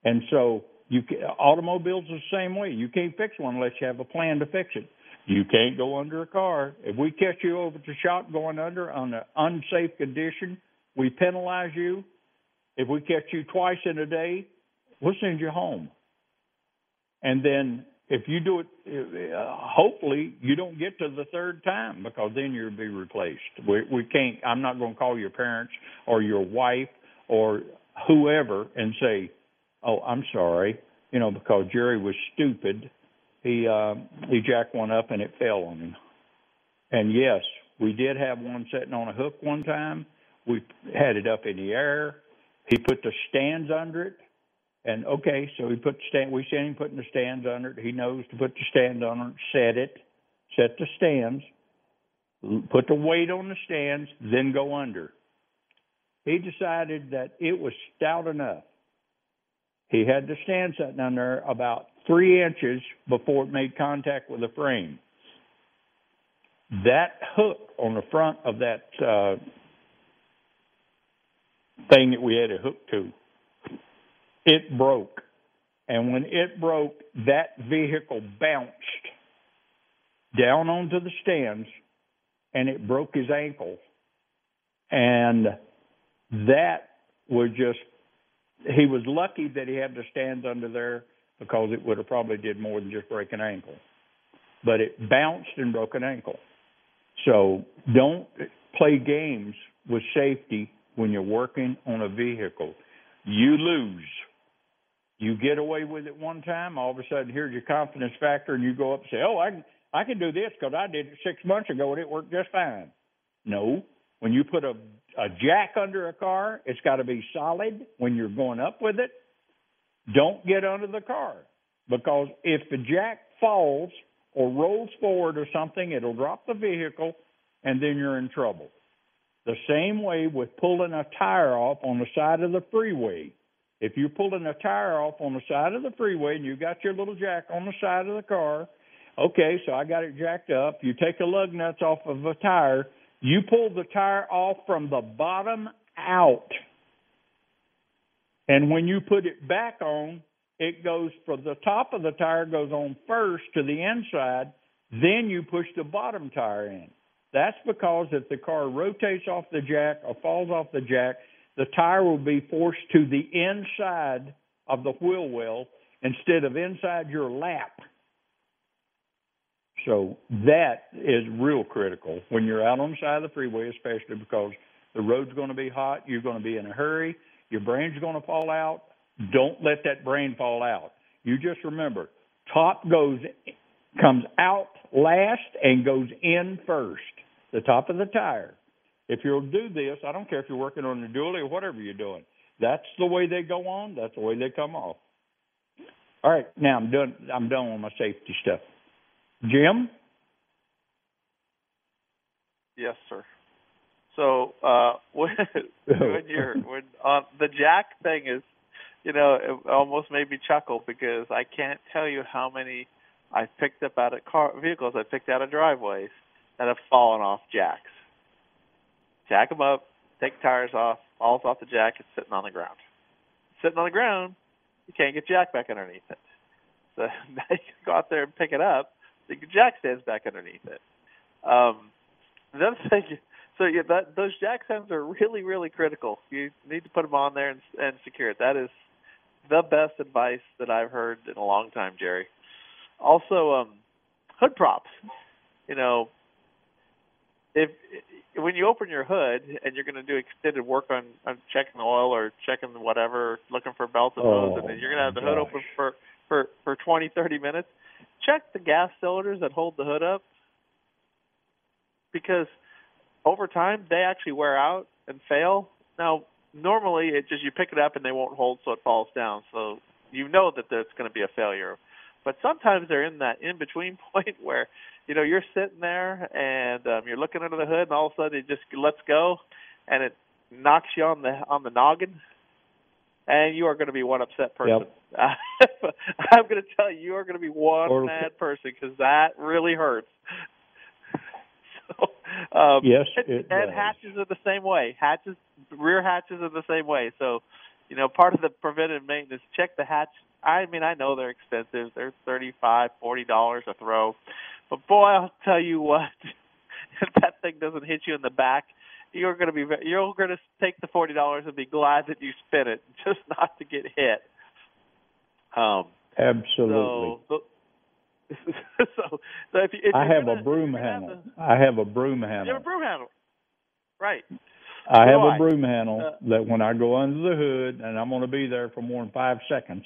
And so You can, automobiles are the same way. You can't fix one unless you have a plan to fix it. You can't go under a car. If we catch you over the shop going under on an unsafe condition, we penalize you. If we catch you twice in a day, we'll send you home. And then if you do it, uh, hopefully you don't get to the third time because then you'll be replaced. We, we can't. I'm not going to call your parents or your wife or whoever and say, "Oh, I'm sorry," you know, because Jerry was stupid. He uh, he jacked one up and it fell on him. And yes, we did have one sitting on a hook one time. We had it up in the air. He put the stands under it and okay, so he put stand. We seen him putting the stands under it. He knows to put the stand on it, set it, set the stands, put the weight on the stands, then go under. He decided that it was stout enough. He had the stand sitting under about three inches before it made contact with the frame. That hook on the front of that uh, thing that we had a hook to it broke. And when it broke, that vehicle bounced down onto the stands and it broke his ankle. And that was just, he was lucky that he had the stands under there because it would have probably did more than just break an ankle. But it bounced and broke an ankle. So don't play games with safety when you're working on a vehicle. You lose you get away with it one time, all of a sudden here's your confidence factor, and you go up and say, "Oh, I can I can do this because I did it six months ago and it worked just fine." No, when you put a a jack under a car, it's got to be solid when you're going up with it. Don't get under the car because if the jack falls or rolls forward or something, it'll drop the vehicle and then you're in trouble. The same way with pulling a tire off on the side of the freeway. If you're pulling a tire off on the side of the freeway and you got your little jack on the side of the car, okay, so I got it jacked up. You take the lug nuts off of a tire, you pull the tire off from the bottom out. And when you put it back on, it goes from the top of the tire goes on first to the inside, then you push the bottom tire in. That's because if the car rotates off the jack or falls off the jack, the tire will be forced to the inside of the wheel well instead of inside your lap. So that is real critical when you're out on the side of the freeway, especially because the road's going to be hot, you're going to be in a hurry, your brain's going to fall out. Don't let that brain fall out. You just remember, top goes comes out last and goes in first. The top of the tire. If you'll do this, I don't care if you're working on a dually or whatever you're doing. That's the way they go on. That's the way they come off. All right, now I'm done. I'm done with my safety stuff. Jim. Yes, sir. So uh, when when you're when uh, the jack thing is, you know, it almost made me chuckle because I can't tell you how many I've picked up out of car vehicles I picked out of driveways that have fallen off jacks jack them up, take tires off, falls off the jack, it's sitting on the ground. Sitting on the ground, you can't get jack back underneath it. So now you can go out there and pick it up, The jack stands back underneath it. Um, the other thing, so yeah, that, those jack stands are really, really critical. You need to put them on there and, and secure it. That is the best advice that I've heard in a long time, Jerry. Also, um, hood props. You know, if when you open your hood and you're going to do extended work on, on checking the oil or checking whatever, looking for belts and hose, oh, and you're going to have the gosh. hood open for for for 20, 30 minutes, check the gas cylinders that hold the hood up because over time they actually wear out and fail. Now, normally it just you pick it up and they won't hold, so it falls down. So you know that there's going to be a failure. But sometimes they're in that in between point where you know you're sitting there and um, you're looking under the hood, and all of a sudden it just lets go, and it knocks you on the on the noggin, and you are going to be one upset person. I'm going to tell you, you are going to be one Or- mad person because that really hurts. Um, Yes, and does. hatches are the same way. Hatches, rear hatches are the same way. So, you know, part of the preventive maintenance, check the hatch I mean, I know they're expensive. They're thirty-five, forty dollars a throw, but boy, I'll tell you what, if that thing doesn't hit you in the back, you're going to be you're going to take the forty dollars and be glad that you spent it, just not to get hit. Um, Absolutely. So, so, so if, you, if I have gonna, a broom handle. the- I have a broom handle. You have a broom handle, right? I have do a I. broom handle Uh, that when I go under the hood, and I'm going to be there for more than five seconds,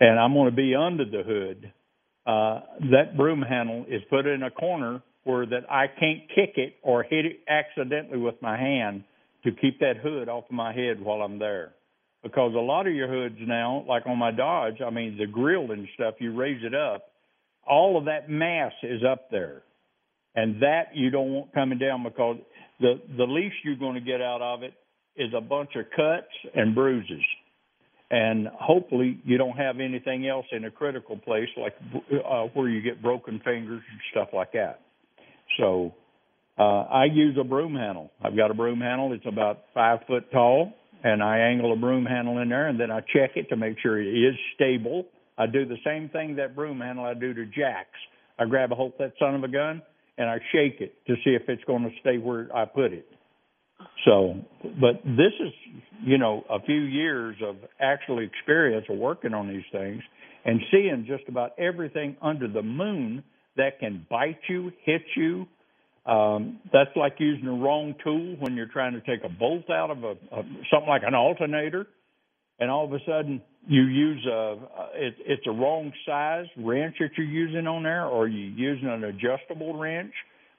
and I'm going to be under the hood, uh, that broom handle is put in a corner where that I can't kick it or hit it accidentally with my hand to keep that hood off of my head while I'm there. Because a lot of your hoods now, like on my Dodge, I mean the grill and stuff, you raise it up, all of that mass is up there. And that you don't want coming down because the the least you're going to get out of it is a bunch of cuts and bruises. And hopefully you don't have anything else in a critical place like uh, where you get broken fingers and stuff like that. So uh i use a broom handle. I've got a broom handle. It's about five foot tall and i angle a broom handle in there and then i check it to make sure it is stable i do the same thing that broom handle i do to jacks i grab a hold of that son of a gun and I shake it to see if it's going to stay where I put it. So, but this is, you know, a few years of actual experience of working on these things and seeing just about everything under the moon that can bite you, hit you. Um, that's like using the wrong tool when you're trying to take a bolt out of a, a something like an alternator, and all of a sudden you use a it, it's a wrong size wrench that you're using on there, or you're using an adjustable wrench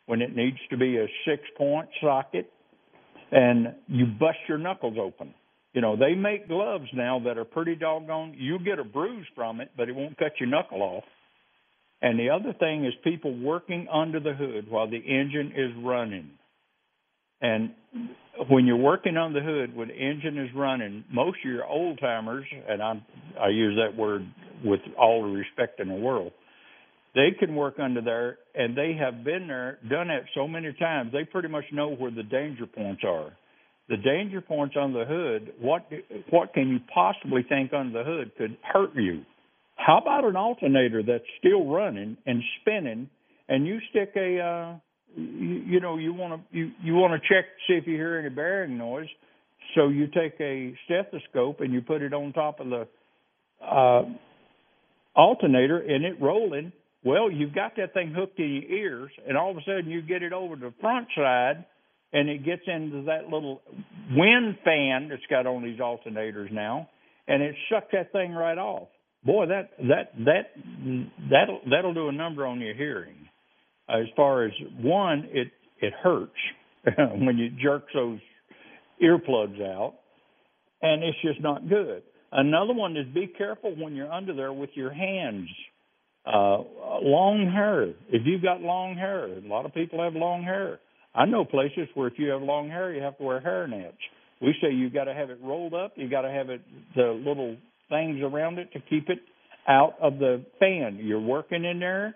when it needs to be a six point socket, and you bust your knuckles open. You know they make gloves now that are pretty doggone. You get a bruise from it, but it won't cut your knuckle off. And the other thing is people working under the hood while the engine is running. And when you're working on the hood when the engine is running, most of your old timers, and I I use that word with all the respect in the world, they can work under there, and they have been there, done it so many times. They pretty much know where the danger points are. The danger points on the hood. What what can you possibly think under the hood could hurt you? How about an alternator that's still running and spinning, and you stick a uh, you, you know you want to you you want to check see if you hear any bearing noise. So you take a stethoscope and you put it on top of the uh alternator and it rolling. Well you've got that thing hooked in your ears and all of a sudden you get it over to the front side and it gets into that little wind fan that's got on these alternators now and it sucks that thing right off. Boy that that that that'll that'll do a number on your hearing as far as one, it it hurts when you jerk those earplugs out, and it's just not good. Another one is be careful when you're under there with your hands. Uh, long hair. If you've got long hair, a lot of people have long hair. I know places where if you have long hair, you have to wear hair nets. We say you've got to have it rolled up. You got to have it the little things around it to keep it out of the fan. You're working in there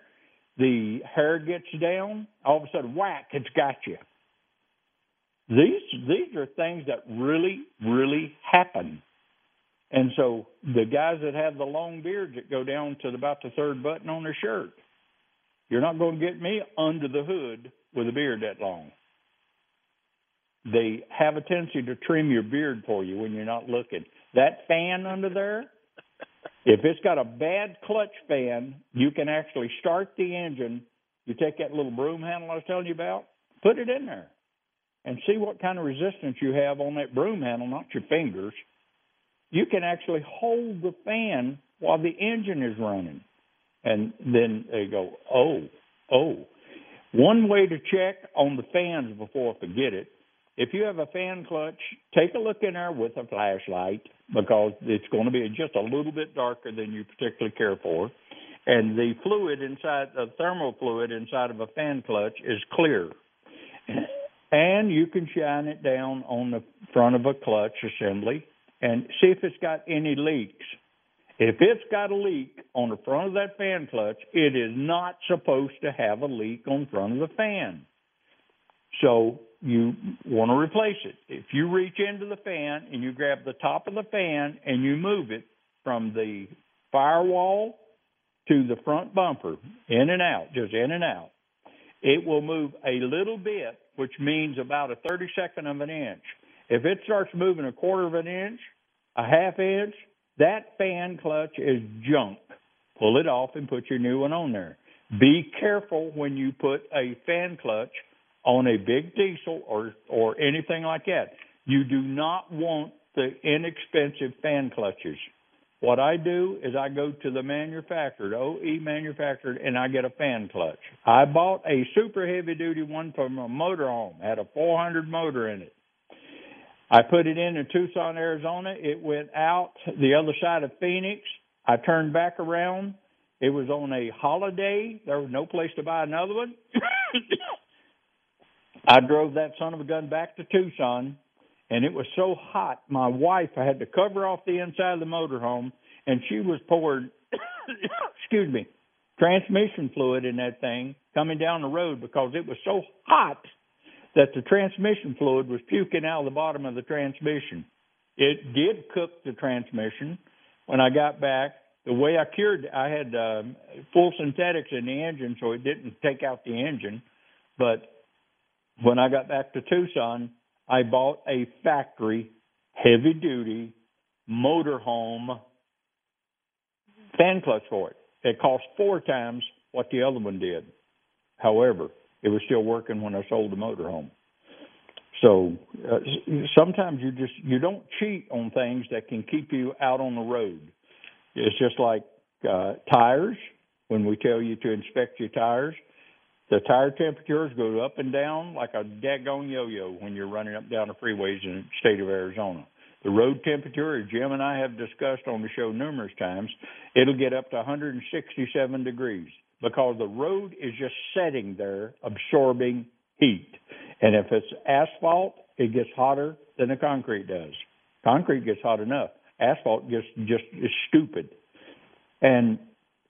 the hair gets down, all of a sudden, whack, it's got you. These these are things that really, really happen. And so the guys that have the long beards that go down to about the third button on their shirt, you're not going to get me under the hood with a beard that long. They have a tendency to trim your beard for you when you're not looking. That fan under there, if it's got a bad clutch fan, you can actually start the engine. You take that little broom handle I was telling you about, put it in there, and see what kind of resistance you have on that broom handle, not your fingers. You can actually hold the fan while the engine is running. And then they go, oh, oh. One way to check on the fans before I forget it if you have a fan clutch, take a look in there with a flashlight because it's going to be just a little bit darker than you particularly care for. And the fluid inside, the thermal fluid inside of a fan clutch is clear. And you can shine it down on the front of a clutch assembly and see if it's got any leaks. If it's got a leak on the front of that fan clutch, it is not supposed to have a leak on front of the fan. So you want to replace it. If you reach into the fan and you grab the top of the fan and you move it from the firewall to the front bumper, in and out, just in and out, it will move a little bit, which means about a 32nd of an inch. If it starts moving a quarter of an inch, a half inch, that fan clutch is junk. Pull it off and put your new one on there. Be careful when you put a fan clutch on a big diesel or or anything like that. You do not want the inexpensive fan clutches. What I do is I go to the manufacturer, OE manufacturer, and I get a fan clutch. I bought a super heavy duty one from a motorhome, had a 400 motor in it. I put it in in Tucson, Arizona. It went out the other side of Phoenix. I turned back around. It was on a holiday. There was no place to buy another one. I drove that son of a gun back to Tucson, and it was so hot. My wife, I had to cover off the inside of the motorhome, and she was pouring, excuse me, transmission fluid in that thing coming down the road because it was so hot that the transmission fluid was puking out of the bottom of the transmission. It did cook the transmission. When I got back, the way I cured, I had uh, full synthetics in the engine, so it didn't take out the engine. But when I got back to Tucson, I bought a factory heavy duty motorhome fan clutch for it. It cost four times what the other one did. However, it was still working when I sold the motorhome. So uh, sometimes you just you don't cheat on things that can keep you out on the road. It's just like uh, tires. When we tell you to inspect your tires, the tire temperatures go up and down like a daggone yo-yo when you're running up down the freeways in the state of Arizona. The road temperature, as Jim and I have discussed on the show numerous times, it'll get up to 167 degrees because the road is just sitting there absorbing heat. And if it's asphalt, it gets hotter than the concrete does. Concrete gets hot enough. Asphalt gets just is stupid. And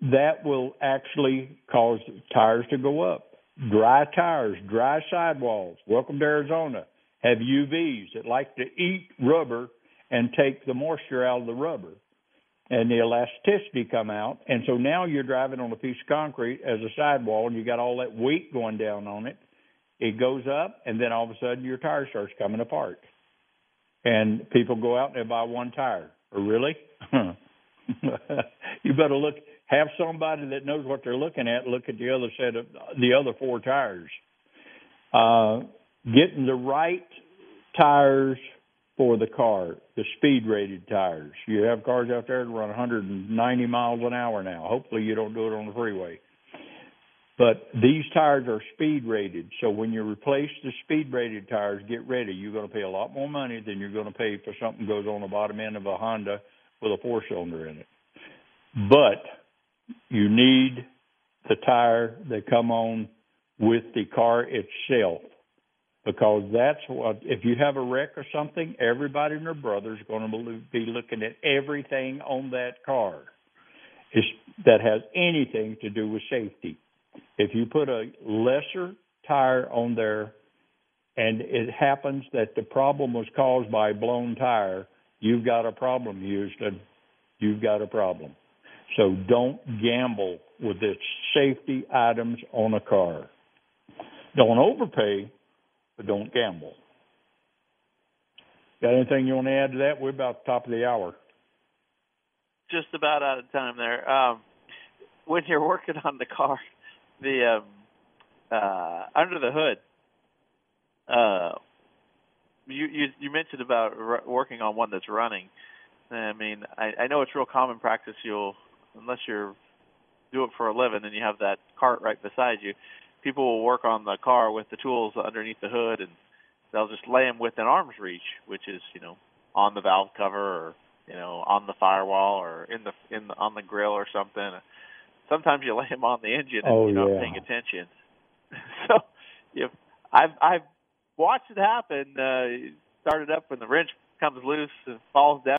that will actually cause tires to go up. Dry tires, dry sidewalls. Welcome to Arizona. Have UVs that like to eat rubber and take the moisture out of the rubber and the elasticity come out. And so now you're driving on a piece of concrete as a sidewall and you got all that weight going down on it. It goes up and then all of a sudden your tire starts coming apart. And people go out and they buy one tire. Or really? you better look have somebody that knows what they're looking at look at the other set of the other four tires. Uh, getting the right tires for the car, the speed rated tires. You have cars out there that run 190 miles an hour now. Hopefully, you don't do it on the freeway. But these tires are speed rated, so when you replace the speed rated tires, get ready. You're going to pay a lot more money than you're going to pay for something goes on the bottom end of a Honda with a four cylinder in it. But you need the tire that come on with the car itself because that's what if you have a wreck or something everybody and their brother is going to be looking at everything on that car. That has anything to do with safety. If you put a lesser tire on there and it happens that the problem was caused by a blown tire you've got a problem houston you've got a problem so don't gamble with the safety items on a car. Don't overpay, but don't gamble. Got anything you want to add to that? We're about the top of the hour. Just about out of time there. Um, when you're working on the car, the um, uh, under the hood, uh, you, you you mentioned about r- working on one that's running. I mean, I, I know it's real common practice. You'll unless you're do it for a living and you have that cart right beside you, people will work on the car with the tools underneath the hood and they'll just lay them within arm's reach, which is you know on the valve cover or you know on the firewall or in the in the, on the grill or something. Sometimes you lay them on the engine and oh, you're not yeah. paying attention. so if I've I've watched it happen. Uh, started up when the wrench comes loose and falls down